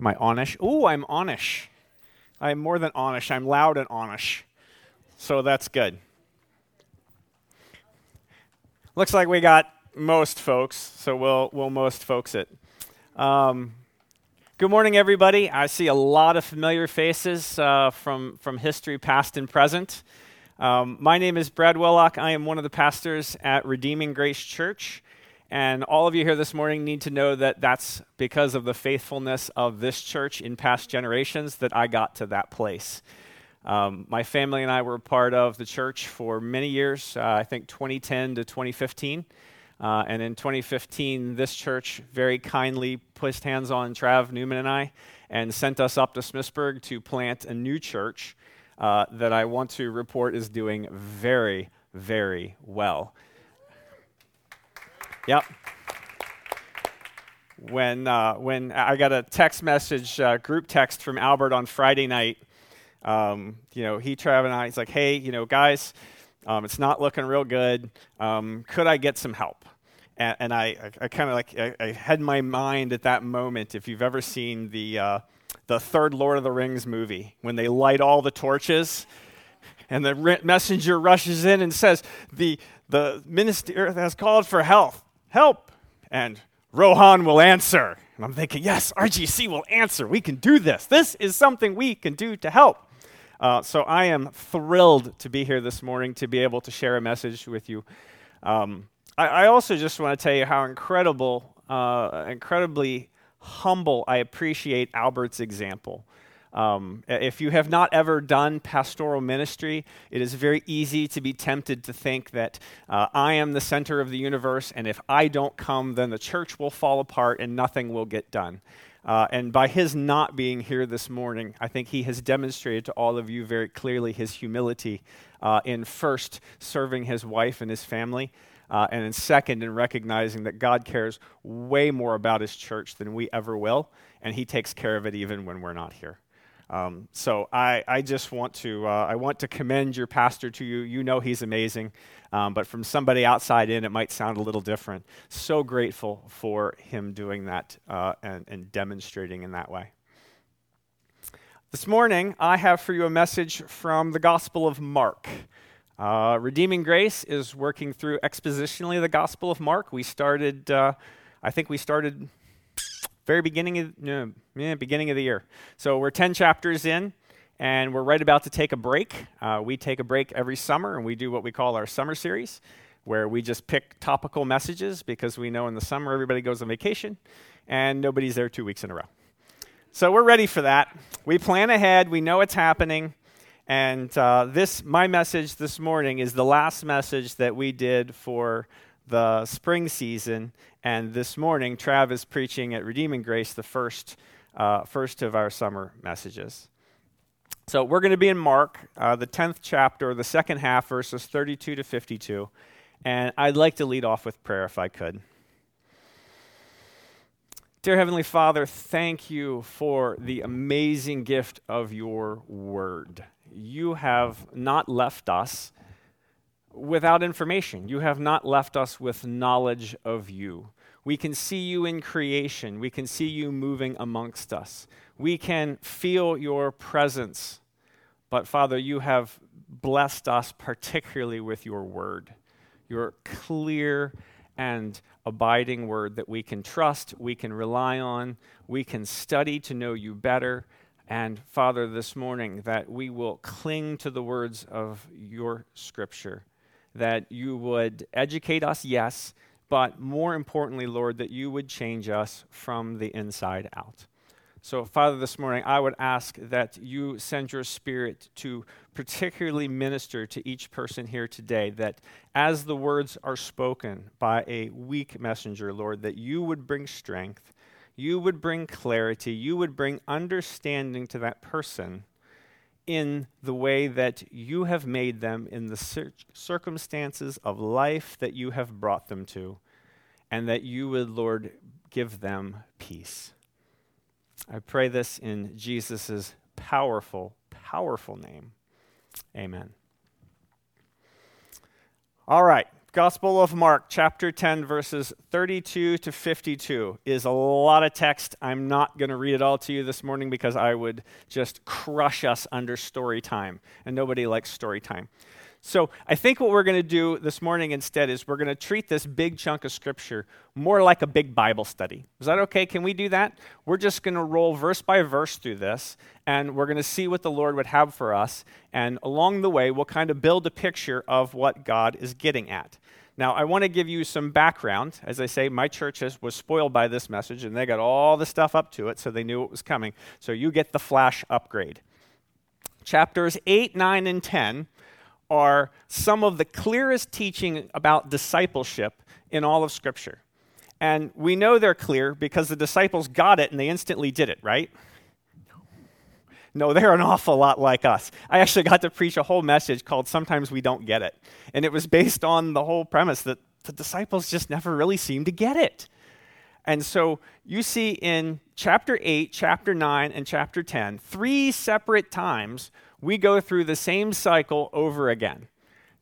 Am I onish? Ooh, I'm onish. I'm more than onish. I'm loud and onish. So that's good. Looks like we got most folks, so we'll, we'll most folks it. Um, good morning, everybody. I see a lot of familiar faces uh, from, from history, past and present. Um, my name is Brad Willock. I am one of the pastors at Redeeming Grace Church. And all of you here this morning need to know that that's because of the faithfulness of this church in past generations that I got to that place. Um, my family and I were part of the church for many years, uh, I think 2010 to 2015. Uh, and in 2015, this church very kindly placed hands on Trav Newman and I and sent us up to Smithsburg to plant a new church uh, that I want to report is doing very, very well. Yep. When, uh, when I got a text message, uh, group text from Albert on Friday night, um, you know, he, Trav, and I, he's like, hey, you know, guys, um, it's not looking real good. Um, could I get some help? And, and I, I, I kind of like, I, I, had my mind at that moment, if you've ever seen the, uh, the third Lord of the Rings movie, when they light all the torches and the messenger rushes in and says, the, the minister has called for health help. And Rohan will answer. And I'm thinking, yes, RGC will answer. We can do this. This is something we can do to help. Uh, so I am thrilled to be here this morning to be able to share a message with you. Um, I, I, also just want to tell you how incredible, uh, incredibly humble I appreciate Albert's example. Um, if you have not ever done pastoral ministry, it is very easy to be tempted to think that uh, I am the center of the universe, and if I don't come, then the church will fall apart and nothing will get done. Uh, and by his not being here this morning, I think he has demonstrated to all of you very clearly his humility uh, in first serving his wife and his family, uh, and in second, in recognizing that God cares way more about his church than we ever will, and he takes care of it even when we're not here. Um, so I, I just want to uh, I want to commend your pastor to you. You know he's amazing, um, but from somebody outside in, it might sound a little different. So grateful for him doing that uh, and, and demonstrating in that way. This morning, I have for you a message from the Gospel of Mark. Uh, Redeeming Grace is working through expositionally the Gospel of Mark. We started, uh, I think we started very beginning of, yeah, beginning of the year. So we're 10 chapters in, and we're right about to take a break. Uh, we take a break every summer, and we do what we call our summer series, where we just pick topical messages because we know in the summer everybody goes on vacation, and nobody's there two weeks in a row. So we're ready for that. We plan ahead. We know it's happening. And uh, this, my message this morning, is the last message that we did for the spring season, and this morning, Trav is preaching at Redeeming Grace, the first, uh, first of our summer messages. So we're going to be in Mark, uh, the 10th chapter, the second half, verses 32 to 52. And I'd like to lead off with prayer if I could. Dear Heavenly Father, thank you for the amazing gift of your word. You have not left us without information. You have not left us with knowledge of you. We can see you in creation. We can see you moving amongst us. We can feel your presence. But Father, you have blessed us particularly with your word, your clear and abiding word that we can trust, we can rely on, we can study to know you better. And Father, this morning, that we will cling to the words of your scripture that you would educate us, yes, but more importantly, Lord, that you would change us from the inside out. So, Father, this morning, I would ask that you send your spirit to particularly minister to each person here today, that as the words are spoken by a weak messenger, Lord, that you would bring strength, you would bring clarity, you would bring understanding to that person in the way that you have made them in the cir- circumstances of life that you have brought them to, and that you would, Lord, give them peace. I pray this in Jesus' powerful, powerful name. Amen. All right, Gospel of Mark, chapter 10, verses 32 to 52, is a lot of text. I'm not going to read it all to you this morning because I would just crush us under story time, and nobody likes story time. So I think what we're going to do this morning instead is we're going to treat this big chunk of scripture more like a big Bible study. Is that okay? Can we do that? We're just going to roll verse by verse through this, and we're going to see what the Lord would have for us. And along the way, we'll kind of build a picture of what God is getting at. Now, I want to give you some background. As I say, my church has, was spoiled by this message, and they got all the stuff up to it, so they knew it was coming. So you get the flash upgrade. Chapters 8, 9, and 10 are some of the clearest teaching about discipleship in all of Scripture. And we know they're clear because the disciples got it and they instantly did it, right? No, they're an awful lot like us. I actually got to preach a whole message called Sometimes We Don't Get It. And it was based on the whole premise that the disciples just never really seemed to get it. And so you see in chapter 8, chapter 9, and chapter 10, three separate times we go through the same cycle over again.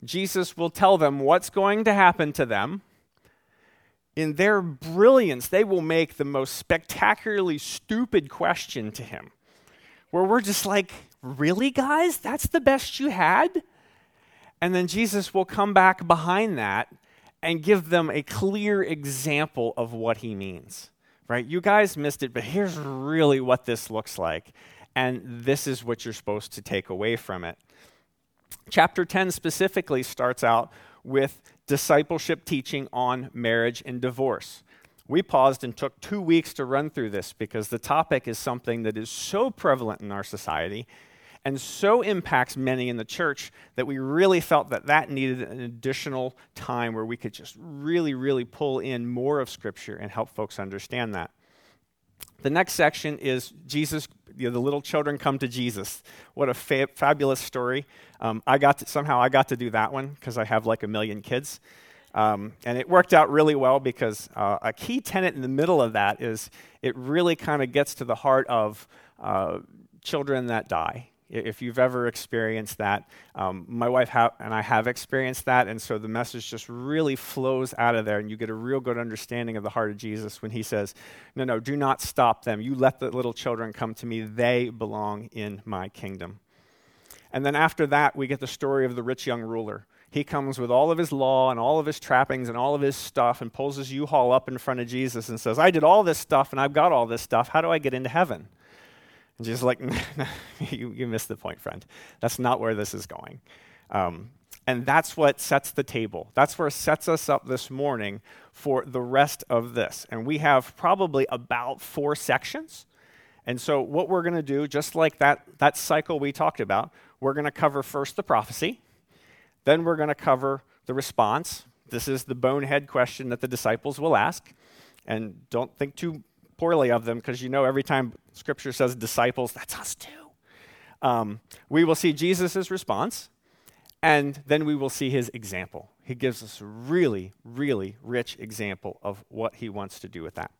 Jesus will tell them what's going to happen to them. In their brilliance, they will make the most spectacularly stupid question to him, where we're just like, Really, guys? That's the best you had? And then Jesus will come back behind that and give them a clear example of what he means. Right? You guys missed it, but here's really what this looks like and this is what you're supposed to take away from it. Chapter 10 specifically starts out with discipleship teaching on marriage and divorce. We paused and took two weeks to run through this because the topic is something that is so prevalent in our society and so impacts many in the church that we really felt that that needed an additional time where we could just really, really pull in more of Scripture and help folks understand that. The next section is Jesus, you know, the little children come to Jesus. What a fa- fabulous story. Um, I got to, somehow I got to do that one because I have like a million kids. Um, and it worked out really well because uh, a key tenet in the middle of that is it really kind of gets to the heart of uh, children that die if you've ever experienced that. Um, my wife ha- and I have experienced that, and so the message just really flows out of there, and you get a real good understanding of the heart of Jesus when he says, No, no, do not stop them. You let the little children come to me, they belong in my kingdom. And then after that, we get the story of the rich young ruler. He comes with all of his law and all of his trappings and all of his stuff and pulls his U Haul up in front of Jesus and says, I did all this stuff and I've got all this stuff. How do I get into heaven? And Jesus is like, you, you missed the point, friend. That's not where this is going. Um, and that's what sets the table. That's where sets us up this morning for the rest of this. And we have probably about four sections. And so, what we're going to do, just like that, that cycle we talked about, we're going to cover first the prophecy, then we're going to cover the response. This is the bonehead question that the disciples will ask. And don't think too poorly of them because you know every time Scripture says disciples, that's us too. Um, we will see Jesus' response, and then we will see his example. He gives us a really, really rich example of what he wants to do with that.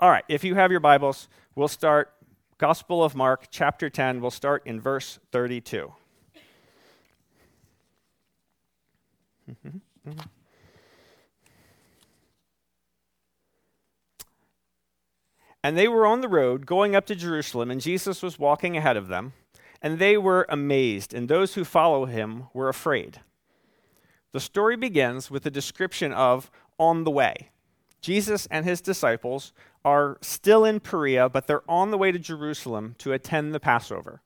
All right, if you have your Bibles, we'll start Gospel of Mark, chapter 10. We'll start in verse 32. Mm-hmm. Mm-hmm. And they were on the road going up to Jerusalem, and Jesus was walking ahead of them. And they were amazed, and those who follow him were afraid. The story begins with a description of on the way. Jesus and his disciples are still in Perea, but they're on the way to Jerusalem to attend the Passover.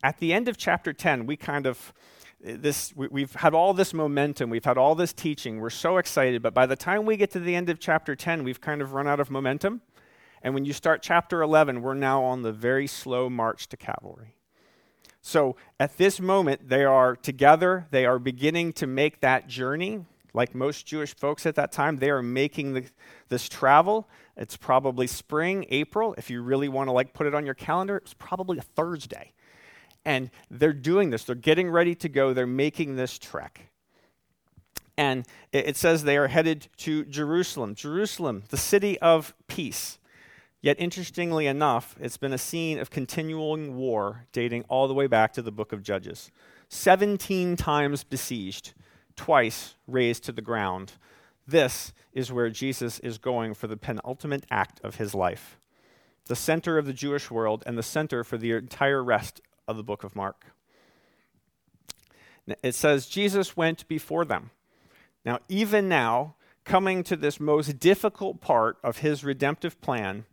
At the end of chapter 10, we kind of this we, have had all this momentum we've had all this teaching we're so excited but by the time we get to the end of chapter 10 we've kind of run out of momentum and when you start chapter 11, we're now on the very slow march to Calvary. So at this moment, they are together. They are beginning to make that journey. Like most Jewish folks at that time, they are making the, this travel. It's probably spring, April. If you really want to like put it on your calendar, it's probably a Thursday. And they're doing this. They're getting ready to go. They're making this trek. And it says they are headed to Jerusalem. Jerusalem, the city of peace. Yet, interestingly enough, it's been a scene of continuing war dating all the way back to the book of Judges. 17 times besieged twice razed to the ground. This is where Jesus is going for the penultimate act of his life, the center of the Jewish world and the center for the entire rest of the book of Mark. It says, Jesus went before them. Now, even now, coming to this most difficult part of his redemptive plan,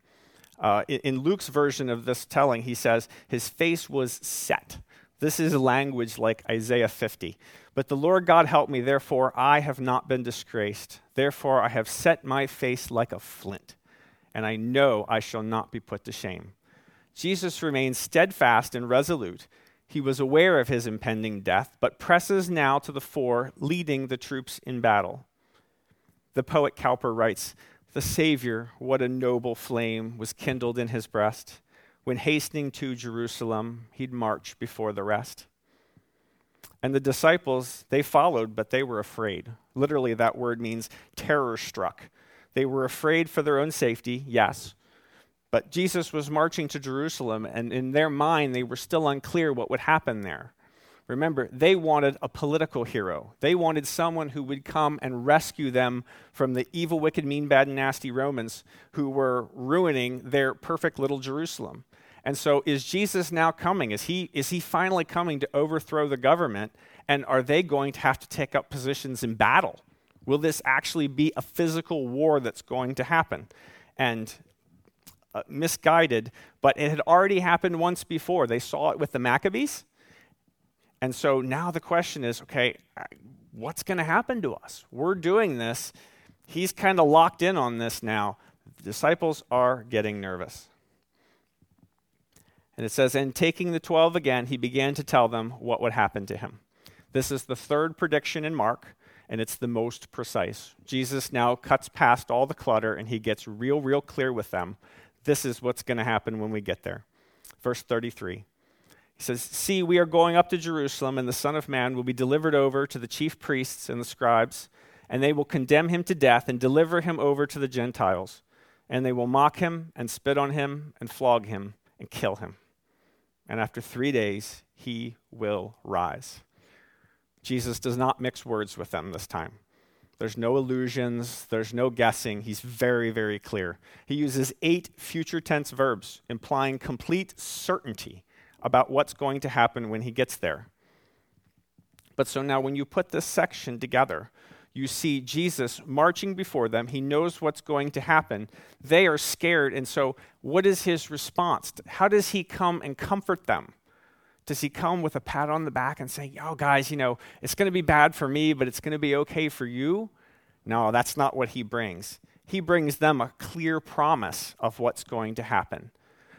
uh, in, in Luke's version of this telling, he says, his face was set. This is language like Isaiah 50. But the Lord God help me, therefore I have not been disgraced. Therefore I have set my face like a flint, and I know I shall not be put to shame. Jesus remains steadfast and resolute. He was aware of his impending death, but presses now to the fore, leading the troops in battle. The poet Cowper writes The Savior, what a noble flame was kindled in his breast when hastening to Jerusalem, he'd march before the rest. And the disciples, they followed, but they were afraid. Literally, that word means terror struck. They were afraid for their own safety, yes. But Jesus was marching to Jerusalem, and in their mind, they were still unclear what would happen there. Remember, they wanted a political hero. They wanted someone who would come and rescue them from the evil, wicked, mean, bad, and nasty Romans who were ruining their perfect little Jerusalem. And so is Jesus now coming? Is he, is he finally coming to overthrow the government? And are they going to have to take up positions in battle? Will this actually be a physical war that's going to happen? And uh, misguided, but it had already happened once before. They saw it with the Maccabees. And so now the question is okay, uh, what's going to happen to us? We're doing this. He's kind of locked in on this now. The disciples are getting nervous. And it says, And taking the twelve again, he began to tell them what would happen to him. This is the third prediction in Mark, and it's the most precise. Jesus now cuts past all the clutter and he gets real, real clear with them. This is what's going to happen when we get there. Verse 33. He says, See, we are going up to Jerusalem, and the Son of Man will be delivered over to the chief priests and the scribes, and they will condemn him to death and deliver him over to the Gentiles. And they will mock him and spit on him and flog him and kill him and after three days, he will rise. Jesus does not mix words with them this time. There's no illusions, there's no guessing. He's very, very clear. He uses eight future tense verbs, implying complete certainty about what's going to happen when he gets there. But so now, when you put this section together, you see Jesus marching before them. He knows what's going to happen. They are scared. And so, what is his response? How does he come and comfort them? Does he come with a pat on the back and say, Yo, guys, you know, it's going to be bad for me, but it's going to be okay for you? No, that's not what he brings. He brings them a clear promise of what's going to happen.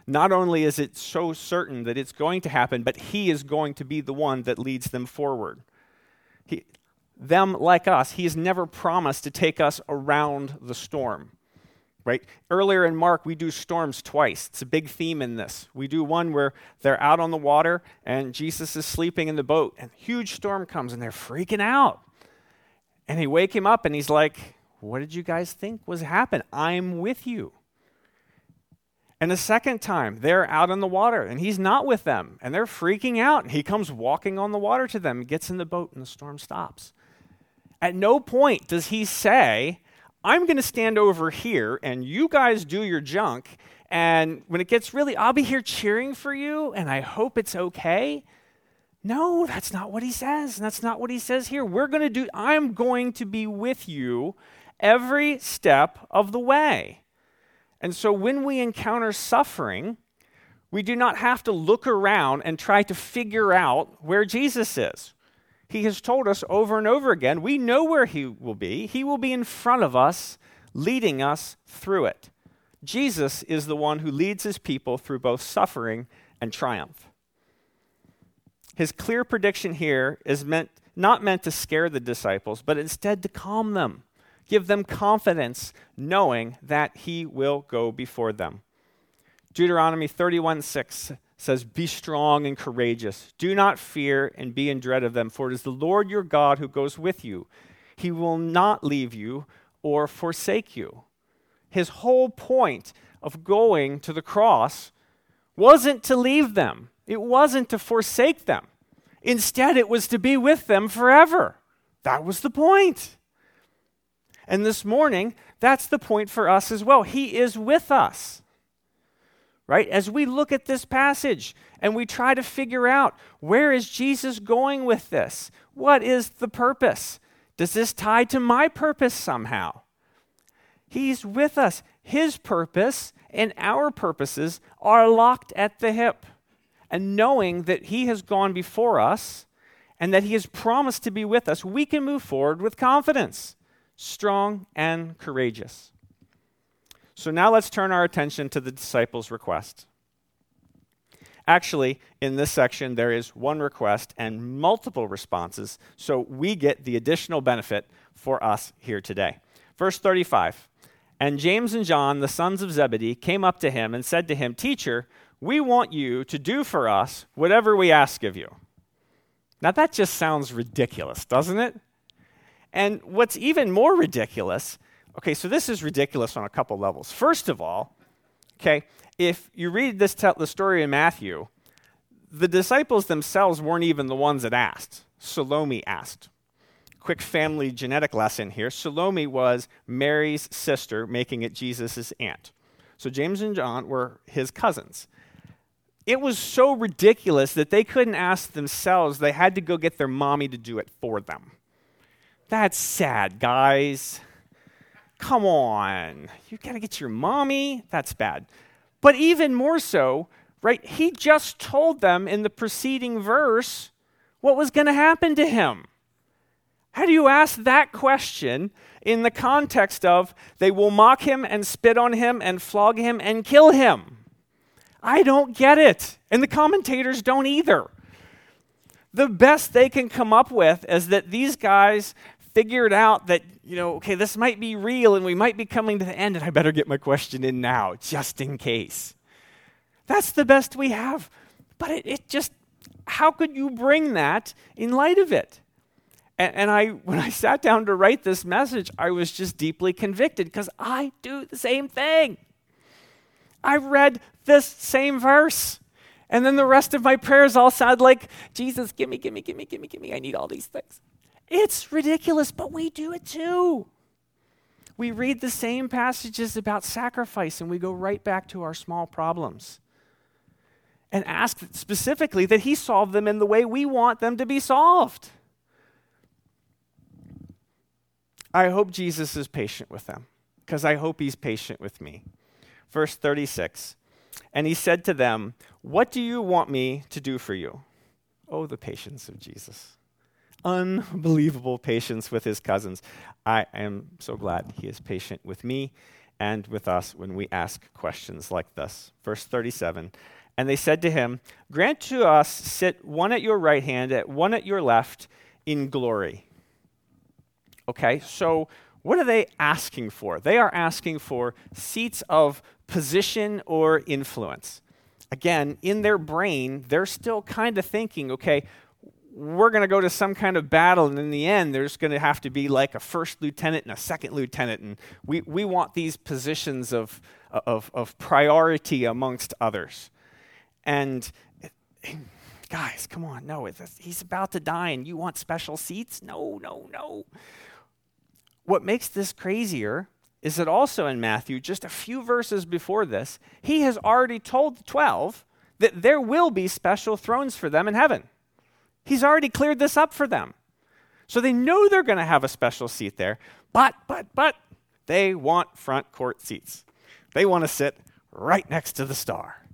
Not only is it so certain that it's going to happen, but he is going to be the one that leads them forward. He, them like us. He has never promised to take us around the storm. Right? Earlier in Mark, we do storms twice. It's a big theme in this. We do one where they're out on the water and Jesus is sleeping in the boat, and huge storm comes and they're freaking out. And he wake him up and he's like, What did you guys think was happening? I'm with you. And the second time, they're out on the water and he's not with them and they're freaking out. And he comes walking on the water to them, gets in the boat, and the storm stops. At no point does he say, I'm going to stand over here and you guys do your junk. And when it gets really, I'll be here cheering for you and I hope it's okay. No, that's not what he says. And That's not what he says here. We're going to do, I'm going to be with you every step of the way. And so when we encounter suffering, we do not have to look around and try to figure out where Jesus is. He has told us over and over again we know where He will be. He will be in front of us, leading us through it. Jesus is the one who leads His people through both suffering and triumph. His clear prediction here is meant not meant to scare the disciples, but instead to calm them, give them confidence, knowing that he will go before them. Deuteronomy 31 6 says, Be strong and courageous. Do not fear and be in dread of them, for it is the Lord your God who goes with you. He will not leave you or forsake you. His whole point of going to the cross wasn't to leave them, it wasn't to forsake them. Instead, it was to be with them forever. That was the point. And this morning, that's the point for us as well. He is with us. Right? As we look at this passage and we try to figure out where is Jesus going with this? What is the purpose? Does this tie to my purpose somehow? He's with us. His purpose and our purposes are locked at the hip. And knowing that He has gone before us and that He has promised to be with us, we can move forward with confidence strong, and courageous. So now let's turn our attention to the disciples' request. Actually, in this section, there is one request and multiple responses, so we get the additional benefit for us here today. Verse 35 And James and John, the sons of Zebedee, came up to him and said to him, Teacher, we want you to do for us whatever we ask of you. Now, that just sounds ridiculous, doesn't it? And what's even more ridiculous, okay, so this is ridiculous on a couple levels. First of all, okay, if you read this te- the story in Matthew, the disciples themselves weren't even the ones that asked. Salome asked. Quick family genetic lesson here. Salome was Mary's sister, making it Jesus' aunt. So James and John were his cousins. It was so ridiculous that they couldn't ask themselves. They had to go get their mommy to do it for them. That's sad, guys. Come on. You got to get your mommy. That's bad. But even more so, right? He just told them in the preceding verse what was going to happen to him. How do you ask that question in the context of they will mock him and spit on him and flog him and kill him? I don't get it. And the commentators don't either. The best they can come up with is that these guys figured out that, you know, okay, this might be real and we might be coming to the end, and I better get my question in now, just in case. That's the best we have. But it, it just, how could you bring that in light of it? And, and I, when I sat down to write this message, I was just deeply convicted because I do the same thing. I read this same verse. And then the rest of my prayers all sound like, Jesus, give me, give me, give me, give me, give me. I need all these things. It's ridiculous, but we do it too. We read the same passages about sacrifice and we go right back to our small problems and ask specifically that He solve them in the way we want them to be solved. I hope Jesus is patient with them because I hope He's patient with me. Verse 36 And He said to them, What do you want me to do for you? Oh, the patience of Jesus unbelievable patience with his cousins. I am so glad he is patient with me and with us when we ask questions like this. Verse 37 And they said to him, Grant to us sit one at your right hand, at one at your left in glory. Okay, so what are they asking for? They are asking for seats of position or influence. Again, in their brain, they're still kind of thinking, okay, we're going to go to some kind of battle, and in the end, there's going to have to be like a first lieutenant and a second lieutenant, and we, we want these positions of, of, of priority amongst others. And guys, come on, no, he's about to die, and you want special seats? No, no, no. What makes this crazier is that also in Matthew, just a few verses before this, he has already told the 12 that there will be special thrones for them in heaven. He's already cleared this up for them. So they know they're going to have a special seat there, but, but, but, they want front court seats. They want to sit right next to the star.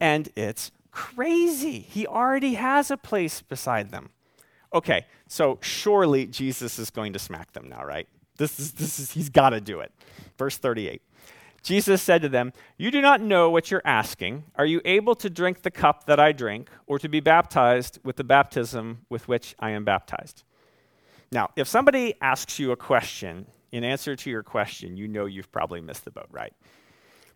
And it's crazy. He already has a place beside them. Okay, so surely Jesus is going to smack them now, right? This is, this is, he's got to do it. Verse 38. Jesus said to them, You do not know what you're asking. Are you able to drink the cup that I drink, or to be baptized with the baptism with which I am baptized? Now, if somebody asks you a question, in answer to your question, you know you've probably missed the boat, right?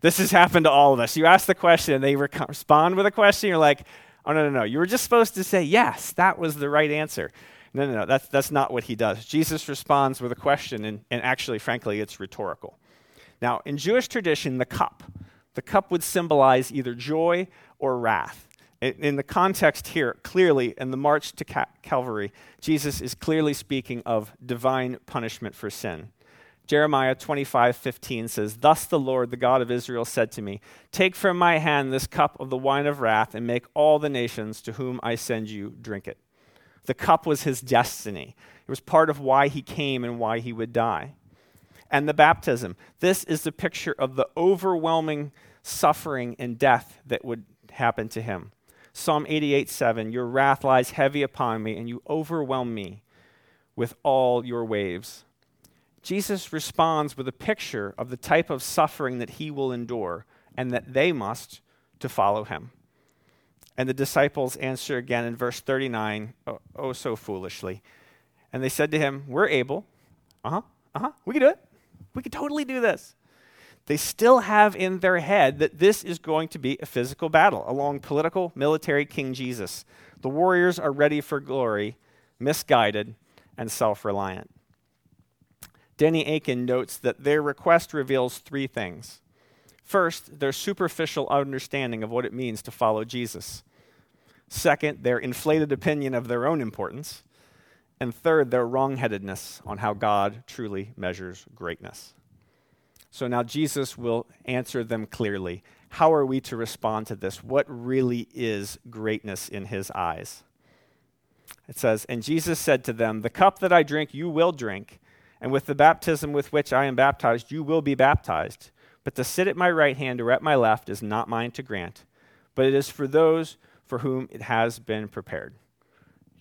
This has happened to all of us. You ask the question, and they respond with a question, you're like, Oh, no, no, no. You were just supposed to say, Yes, that was the right answer. No, no, no. That's, that's not what he does. Jesus responds with a question, and, and actually, frankly, it's rhetorical. Now, in Jewish tradition, the cup, the cup would symbolize either joy or wrath. In the context here, clearly, in the march to Calvary, Jesus is clearly speaking of divine punishment for sin. Jeremiah 25, 15 says, Thus the Lord, the God of Israel, said to me, Take from my hand this cup of the wine of wrath, and make all the nations to whom I send you drink it. The cup was his destiny. It was part of why he came and why he would die. And the baptism. This is the picture of the overwhelming suffering and death that would happen to him. Psalm 88 7 Your wrath lies heavy upon me, and you overwhelm me with all your waves. Jesus responds with a picture of the type of suffering that he will endure and that they must to follow him. And the disciples answer again in verse 39, oh, oh so foolishly. And they said to him, We're able. Uh huh, uh huh, we can do it. We could totally do this they still have in their head that this is going to be a physical battle along political, military King Jesus. The warriors are ready for glory, misguided, and self reliant. Denny Akin notes that their request reveals three things. First, their superficial understanding of what it means to follow Jesus. Second, their inflated opinion of their own importance. And third, their wrongheadedness on how God truly measures greatness. So now Jesus will answer them clearly. How are we to respond to this? What really is greatness in his eyes? It says, And Jesus said to them, The cup that I drink, you will drink, and with the baptism with which I am baptized, you will be baptized. But to sit at my right hand or at my left is not mine to grant, but it is for those for whom it has been prepared.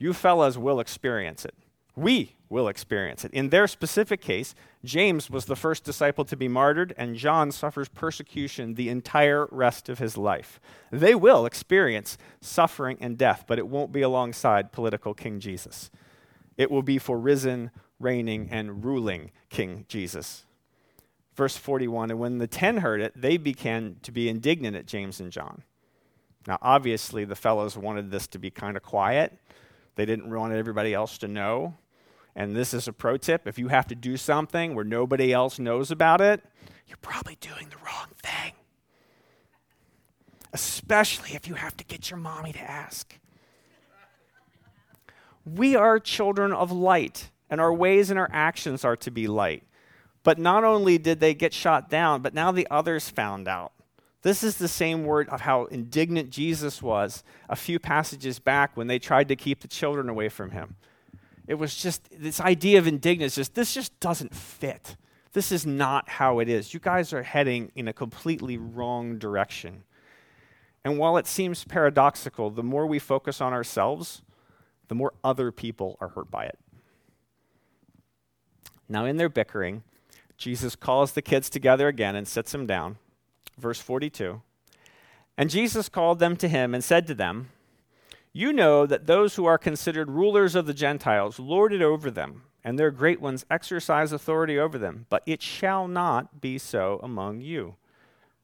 You fellows will experience it. We will experience it. In their specific case, James was the first disciple to be martyred, and John suffers persecution the entire rest of his life. They will experience suffering and death, but it won't be alongside political King Jesus. It will be for risen, reigning, and ruling King Jesus. Verse 41 And when the ten heard it, they began to be indignant at James and John. Now, obviously, the fellows wanted this to be kind of quiet. They didn't want everybody else to know. And this is a pro tip if you have to do something where nobody else knows about it, you're probably doing the wrong thing. Especially if you have to get your mommy to ask. We are children of light, and our ways and our actions are to be light. But not only did they get shot down, but now the others found out. This is the same word of how indignant Jesus was a few passages back when they tried to keep the children away from him. It was just this idea of indignance, just this just doesn't fit. This is not how it is. You guys are heading in a completely wrong direction. And while it seems paradoxical, the more we focus on ourselves, the more other people are hurt by it. Now, in their bickering, Jesus calls the kids together again and sits them down. Verse 42. And Jesus called them to him and said to them, you know that those who are considered rulers of the Gentiles lord it over them, and their great ones exercise authority over them. But it shall not be so among you.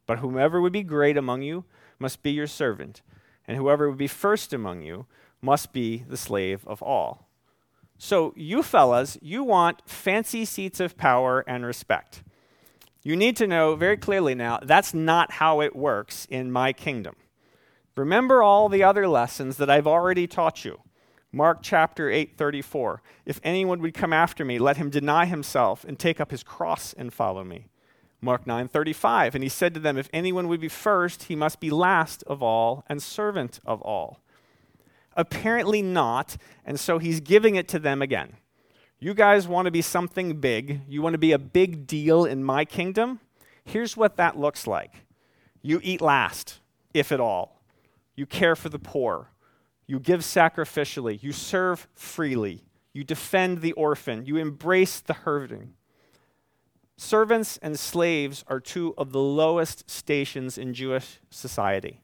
But whomever would be great among you must be your servant, and whoever would be first among you must be the slave of all. So, you fellas, you want fancy seats of power and respect. You need to know very clearly now that's not how it works in my kingdom. Remember all the other lessons that I've already taught you. Mark chapter 8, 34. If anyone would come after me, let him deny himself and take up his cross and follow me. Mark 9:35 And he said to them, If anyone would be first, he must be last of all and servant of all. Apparently not, and so he's giving it to them again. You guys want to be something big, you want to be a big deal in my kingdom? Here's what that looks like you eat last, if at all. You care for the poor. You give sacrificially. You serve freely. You defend the orphan. You embrace the hurting. Servants and slaves are two of the lowest stations in Jewish society.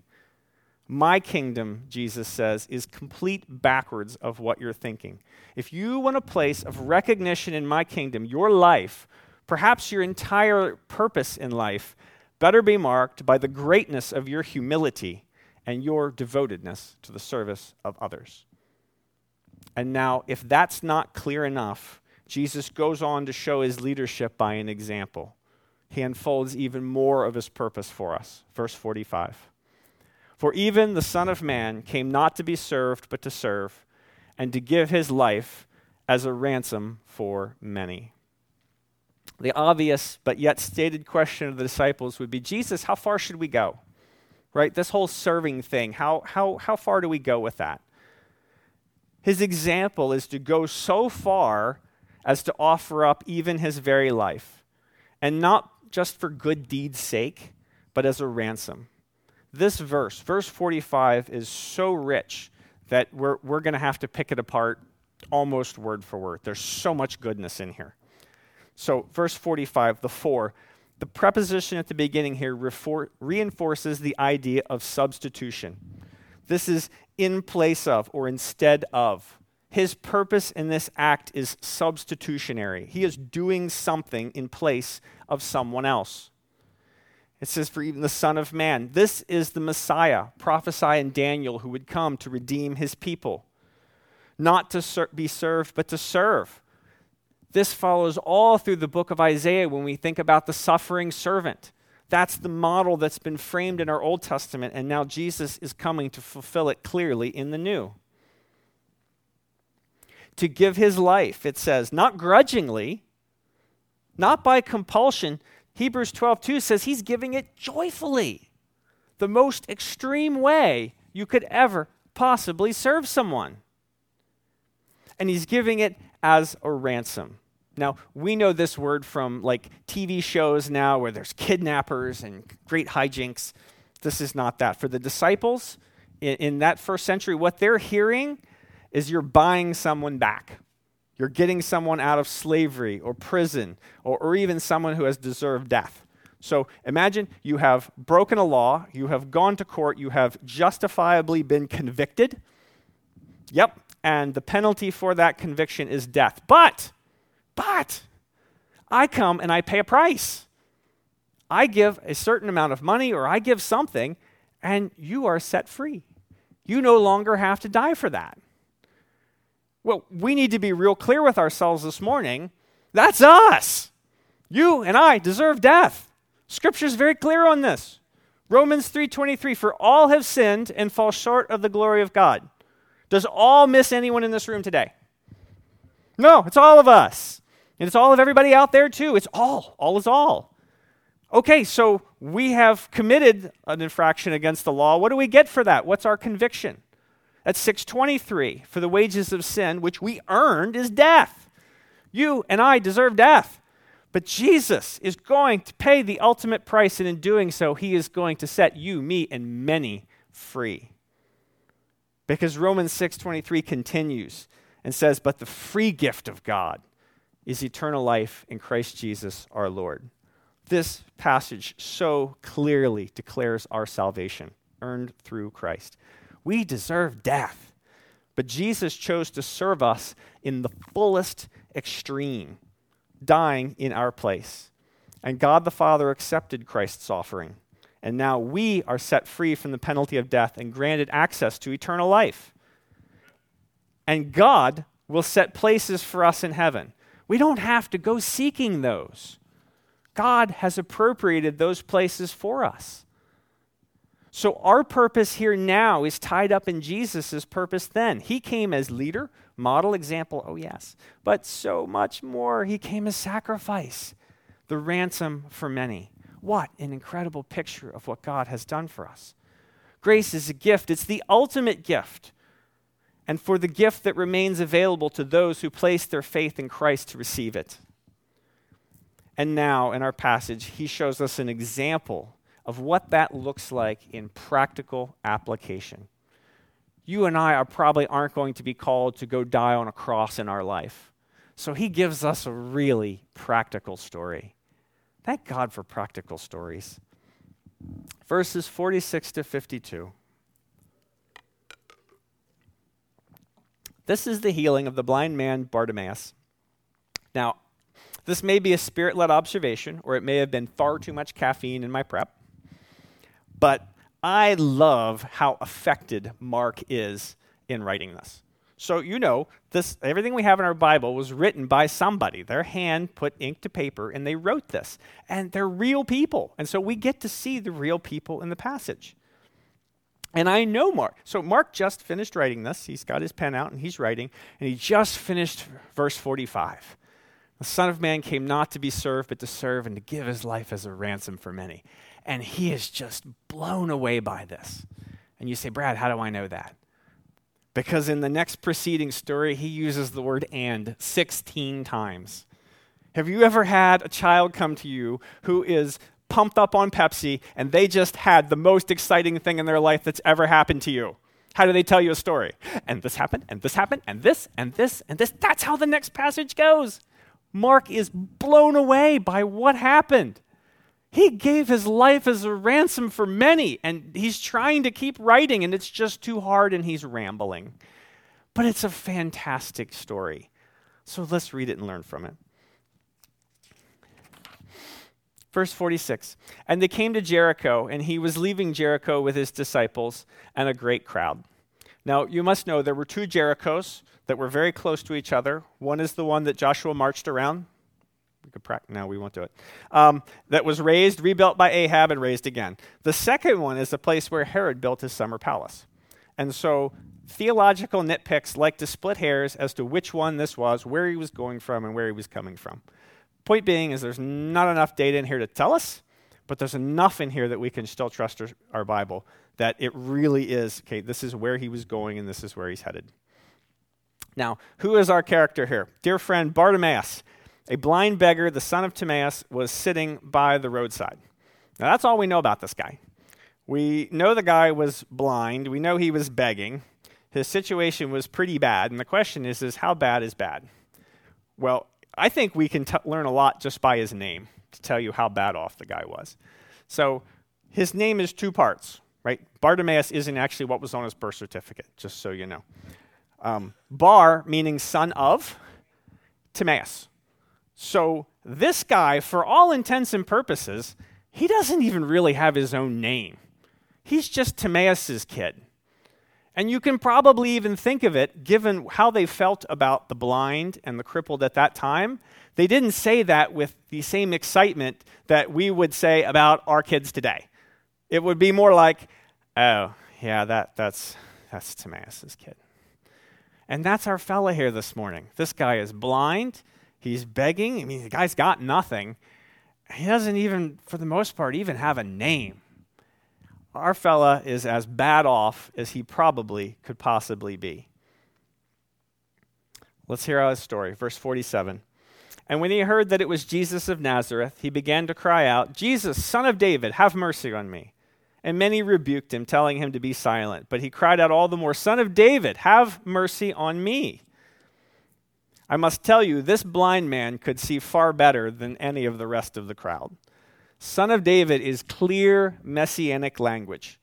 My kingdom, Jesus says, is complete backwards of what you're thinking. If you want a place of recognition in my kingdom, your life, perhaps your entire purpose in life, better be marked by the greatness of your humility and your devotedness to the service of others. And now, if that's not clear enough, Jesus goes on to show his leadership by an example. He unfolds even more of his purpose for us. Verse 45. For even the Son of Man came not to be served, but to serve, and to give his life as a ransom for many. The obvious but yet stated question of the disciples would be Jesus, how far should we go? Right? This whole serving thing, how, how, how far do we go with that? His example is to go so far as to offer up even his very life, and not just for good deeds' sake, but as a ransom. This verse, verse 45, is so rich that we're, we're going to have to pick it apart almost word for word. There's so much goodness in here. So, verse 45, the for, the preposition at the beginning here refor- reinforces the idea of substitution. This is in place of or instead of. His purpose in this act is substitutionary. He is doing something in place of someone else. It says, for even the Son of Man. This is the Messiah, prophesied in Daniel, who would come to redeem his people. Not to ser- be served, but to serve. This follows all through the book of Isaiah when we think about the suffering servant. That's the model that's been framed in our Old Testament, and now Jesus is coming to fulfill it clearly in the New. To give his life, it says, not grudgingly, not by compulsion, Hebrews 12:2 says he's giving it joyfully. The most extreme way you could ever possibly serve someone. And he's giving it as a ransom. Now, we know this word from like TV shows now where there's kidnappers and great hijinks. This is not that. For the disciples in, in that first century, what they're hearing is you're buying someone back. You're getting someone out of slavery or prison or, or even someone who has deserved death. So imagine you have broken a law, you have gone to court, you have justifiably been convicted. Yep, and the penalty for that conviction is death. But, but, I come and I pay a price. I give a certain amount of money or I give something, and you are set free. You no longer have to die for that. Well, we need to be real clear with ourselves this morning. That's us. You and I deserve death. Scripture is very clear on this. Romans 3:23 for all have sinned and fall short of the glory of God. Does all miss anyone in this room today? No, it's all of us. And it's all of everybody out there too. It's all. All is all. Okay, so we have committed an infraction against the law. What do we get for that? What's our conviction? At 623, for the wages of sin, which we earned, is death. You and I deserve death. But Jesus is going to pay the ultimate price, and in doing so, he is going to set you, me, and many free. Because Romans 6:23 continues and says, "But the free gift of God is eternal life in Christ Jesus our Lord." This passage so clearly declares our salvation earned through Christ. We deserve death. But Jesus chose to serve us in the fullest extreme, dying in our place. And God the Father accepted Christ's offering. And now we are set free from the penalty of death and granted access to eternal life. And God will set places for us in heaven. We don't have to go seeking those. God has appropriated those places for us. So our purpose here now is tied up in Jesus' purpose then. He came as leader, model, example, oh yes, but so much more. He came as sacrifice, the ransom for many. What an incredible picture of what God has done for us. Grace is a gift, it's the ultimate gift. And for the gift that remains available to those who place their faith in Christ to receive it. And now, in our passage, he shows us an example of what that looks like in practical application. You and I are probably aren't going to be called to go die on a cross in our life. So he gives us a really practical story. Thank God for practical stories. Verses 46 to 52. This is the healing of the blind man Bartimaeus. Now, this may be a spirit led observation, or it may have been far too much caffeine in my prep. But I love how affected Mark is in writing this. So you know, this everything we have in our Bible was written by somebody. Their hand put ink to paper and they wrote this. And they're real people. And so we get to see the real people in the passage. And I know Mark. So Mark just finished writing this. He's got his pen out and he's writing. And he just finished verse 45. The Son of Man came not to be served, but to serve and to give his life as a ransom for many. And he is just blown away by this. And you say, Brad, how do I know that? Because in the next preceding story, he uses the word and 16 times. Have you ever had a child come to you who is pumped up on Pepsi and they just had the most exciting thing in their life that's ever happened to you? How do they tell you a story? And this happened, and this happened, and this, and this, and this. That's how the next passage goes. Mark is blown away by what happened. He gave his life as a ransom for many, and he's trying to keep writing, and it's just too hard, and he's rambling. But it's a fantastic story. So let's read it and learn from it. Verse 46 And they came to Jericho, and he was leaving Jericho with his disciples and a great crowd. Now, you must know there were two Jerichos that were very close to each other. One is the one that Joshua marched around, we could practice. No, we won't do it. Um, that was razed, rebuilt by Ahab, and razed again. The second one is the place where Herod built his summer palace. And so theological nitpicks like to split hairs as to which one this was, where he was going from, and where he was coming from. Point being is there's not enough data in here to tell us, but there's enough in here that we can still trust our, our Bible that it really is okay, this is where he was going and this is where he's headed. Now, who is our character here? Dear friend Bartimaeus. A blind beggar, the son of Timaeus, was sitting by the roadside. Now, that's all we know about this guy. We know the guy was blind. We know he was begging. His situation was pretty bad. And the question is, is how bad is bad? Well, I think we can t- learn a lot just by his name to tell you how bad off the guy was. So his name is two parts, right? Bartimaeus isn't actually what was on his birth certificate, just so you know. Um, Bar, meaning son of, Timaeus. So this guy, for all intents and purposes, he doesn't even really have his own name. He's just Timaeus' kid. And you can probably even think of it, given how they felt about the blind and the crippled at that time. They didn't say that with the same excitement that we would say about our kids today. It would be more like, oh, yeah, that, that's, that's Timaeus' kid. And that's our fella here this morning. This guy is blind. He's begging. I mean, the guy's got nothing. He doesn't even, for the most part, even have a name. Our fella is as bad off as he probably could possibly be. Let's hear his story. Verse 47. And when he heard that it was Jesus of Nazareth, he began to cry out, Jesus, son of David, have mercy on me. And many rebuked him, telling him to be silent. But he cried out all the more, Son of David, have mercy on me. I must tell you, this blind man could see far better than any of the rest of the crowd. Son of David is clear messianic language.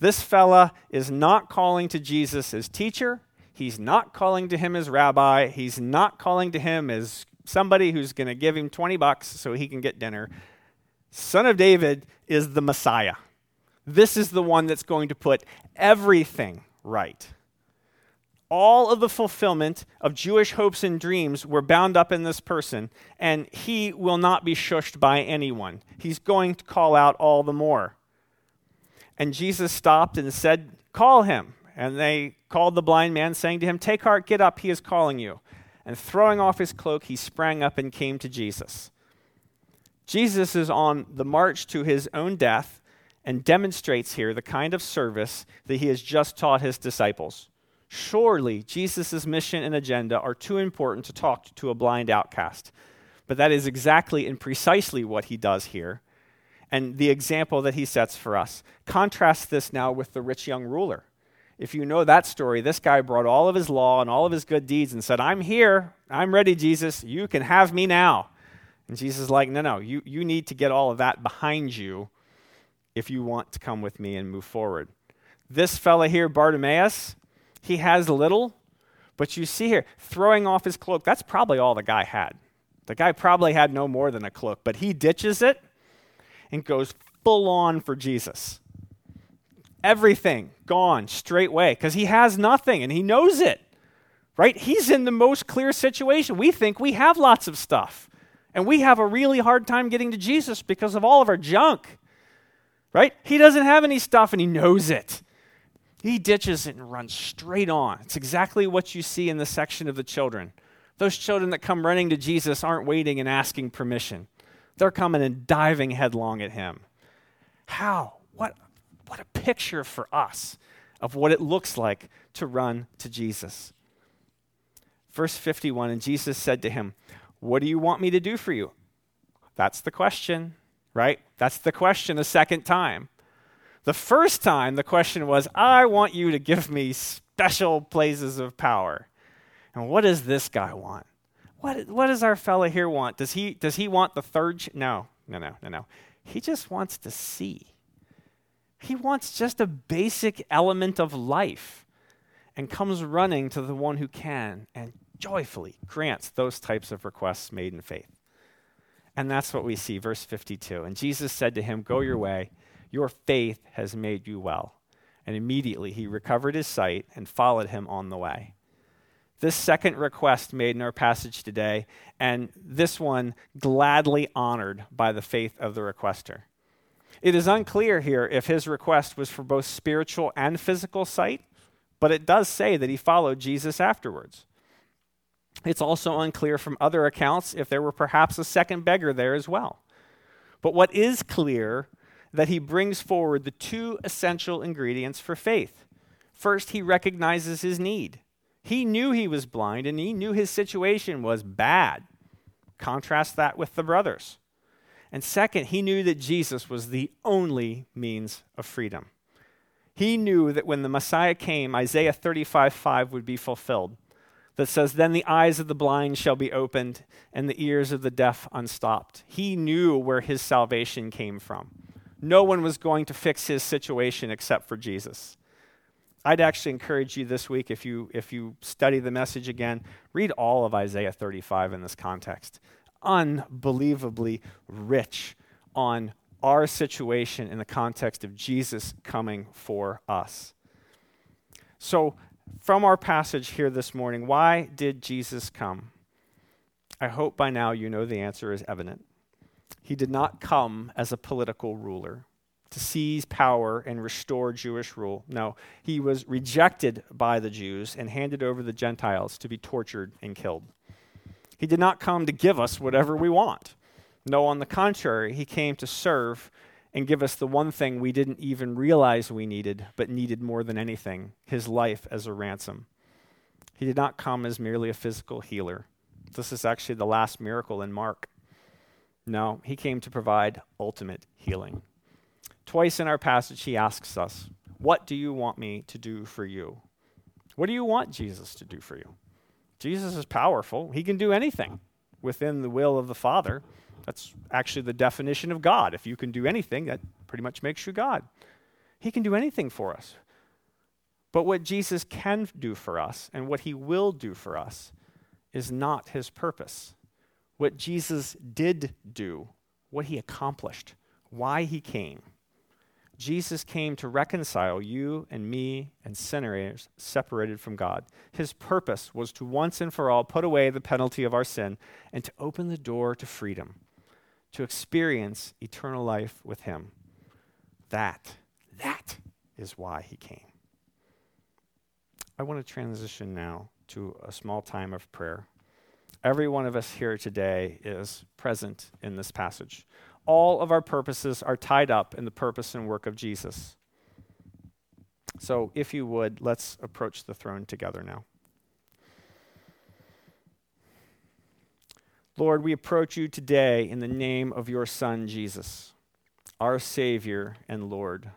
This fella is not calling to Jesus as teacher. He's not calling to him as rabbi. He's not calling to him as somebody who's going to give him 20 bucks so he can get dinner. Son of David is the Messiah. This is the one that's going to put everything right all of the fulfillment of Jewish hopes and dreams were bound up in this person, and he will not be shushed by anyone. He's going to call out all the more. And Jesus stopped and said, Call him. And they called the blind man, saying to him, Take heart, get up, he is calling you. And throwing off his cloak, he sprang up and came to Jesus. Jesus is on the march to his own death and demonstrates here the kind of service that he has just taught his disciples. Surely Jesus' mission and agenda are too important to talk to a blind outcast. But that is exactly and precisely what he does here, and the example that he sets for us. Contrast this now with the rich young ruler. If you know that story, this guy brought all of his law and all of his good deeds and said, I'm here. I'm ready, Jesus. You can have me now. And Jesus is like, No, no, you, you need to get all of that behind you if you want to come with me and move forward. This fella here, Bartimaeus, he has little, but you see here, throwing off his cloak, that's probably all the guy had. The guy probably had no more than a cloak, but he ditches it and goes full on for Jesus. Everything gone straight away because he has nothing and he knows it. Right? He's in the most clear situation. We think we have lots of stuff. And we have a really hard time getting to Jesus because of all of our junk. Right? He doesn't have any stuff and he knows it. He ditches it and runs straight on. It's exactly what you see in the section of the children. Those children that come running to Jesus aren't waiting and asking permission. They're coming and diving headlong at him. How? What, what a picture for us of what it looks like to run to Jesus. Verse 51 And Jesus said to him, What do you want me to do for you? That's the question, right? That's the question a second time. The first time, the question was, I want you to give me special places of power. And what does this guy want? What, what does our fella here want? Does he, does he want the third? Ch- no, no, no, no, no. He just wants to see. He wants just a basic element of life and comes running to the one who can and joyfully grants those types of requests made in faith. And that's what we see, verse 52. And Jesus said to him, Go your way, your faith has made you well. And immediately he recovered his sight and followed him on the way. This second request made in our passage today, and this one gladly honored by the faith of the requester. It is unclear here if his request was for both spiritual and physical sight, but it does say that he followed Jesus afterwards. It's also unclear from other accounts if there were perhaps a second beggar there as well. But what is clear that he brings forward the two essential ingredients for faith. First, he recognizes his need. He knew he was blind and he knew his situation was bad. Contrast that with the brothers. And second, he knew that Jesus was the only means of freedom. He knew that when the Messiah came, Isaiah 35 5 would be fulfilled. That says, Then the eyes of the blind shall be opened and the ears of the deaf unstopped. He knew where his salvation came from. No one was going to fix his situation except for Jesus. I'd actually encourage you this week, if you, if you study the message again, read all of Isaiah 35 in this context. Unbelievably rich on our situation in the context of Jesus coming for us. So, from our passage here this morning, why did Jesus come? I hope by now you know the answer is evident. He did not come as a political ruler to seize power and restore Jewish rule. No, he was rejected by the Jews and handed over the Gentiles to be tortured and killed. He did not come to give us whatever we want. No, on the contrary, he came to serve and give us the one thing we didn't even realize we needed, but needed more than anything his life as a ransom. He did not come as merely a physical healer. This is actually the last miracle in Mark. No, he came to provide ultimate healing. Twice in our passage, he asks us, What do you want me to do for you? What do you want Jesus to do for you? Jesus is powerful. He can do anything within the will of the Father. That's actually the definition of God. If you can do anything, that pretty much makes you God. He can do anything for us. But what Jesus can do for us and what he will do for us is not his purpose. What Jesus did do, what he accomplished, why he came Jesus came to reconcile you and me and sinners separated from God. His purpose was to once and for all put away the penalty of our sin and to open the door to freedom, to experience eternal life with Him. That, that is why He came. I want to transition now to a small time of prayer. Every one of us here today is present in this passage all of our purposes are tied up in the purpose and work of Jesus. So, if you would, let's approach the throne together now. Lord, we approach you today in the name of your Son, Jesus, our Savior and Lord.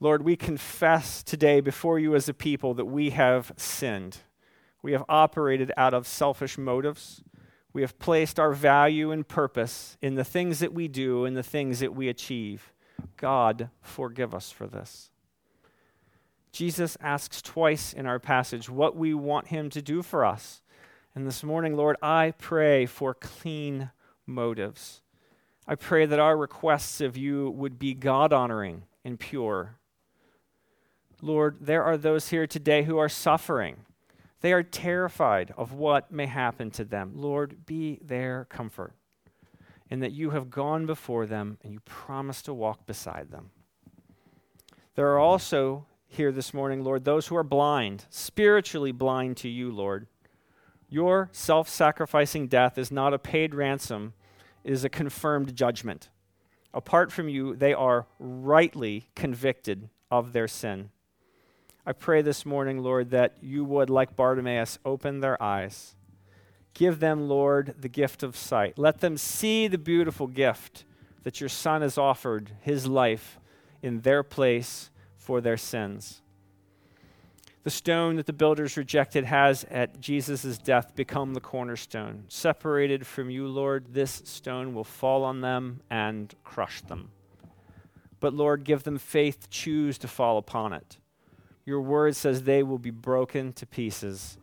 Lord, we confess today before you as a people that we have sinned. We have operated out of selfish motives. We have placed our value and purpose in the things that we do and the things that we achieve. God, forgive us for this. Jesus asks twice in our passage what we want him to do for us. And this morning, Lord, I pray for clean motives. I pray that our requests of you would be God honoring and pure. Lord, there are those here today who are suffering. They are terrified of what may happen to them. Lord, be their comfort in that you have gone before them and you promise to walk beside them. There are also here this morning, Lord, those who are blind, spiritually blind to you, Lord. Your self sacrificing death is not a paid ransom, it is a confirmed judgment. Apart from you, they are rightly convicted of their sin. I pray this morning, Lord, that you would, like Bartimaeus, open their eyes. Give them, Lord, the gift of sight. Let them see the beautiful gift that your Son has offered, his life, in their place for their sins. The stone that the builders rejected has, at Jesus' death, become the cornerstone. Separated from you, Lord, this stone will fall on them and crush them. But, Lord, give them faith to choose to fall upon it. Your word says they will be broken to pieces,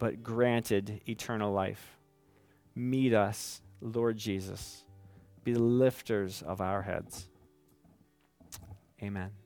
but granted eternal life. Meet us, Lord Jesus. Be the lifters of our heads. Amen.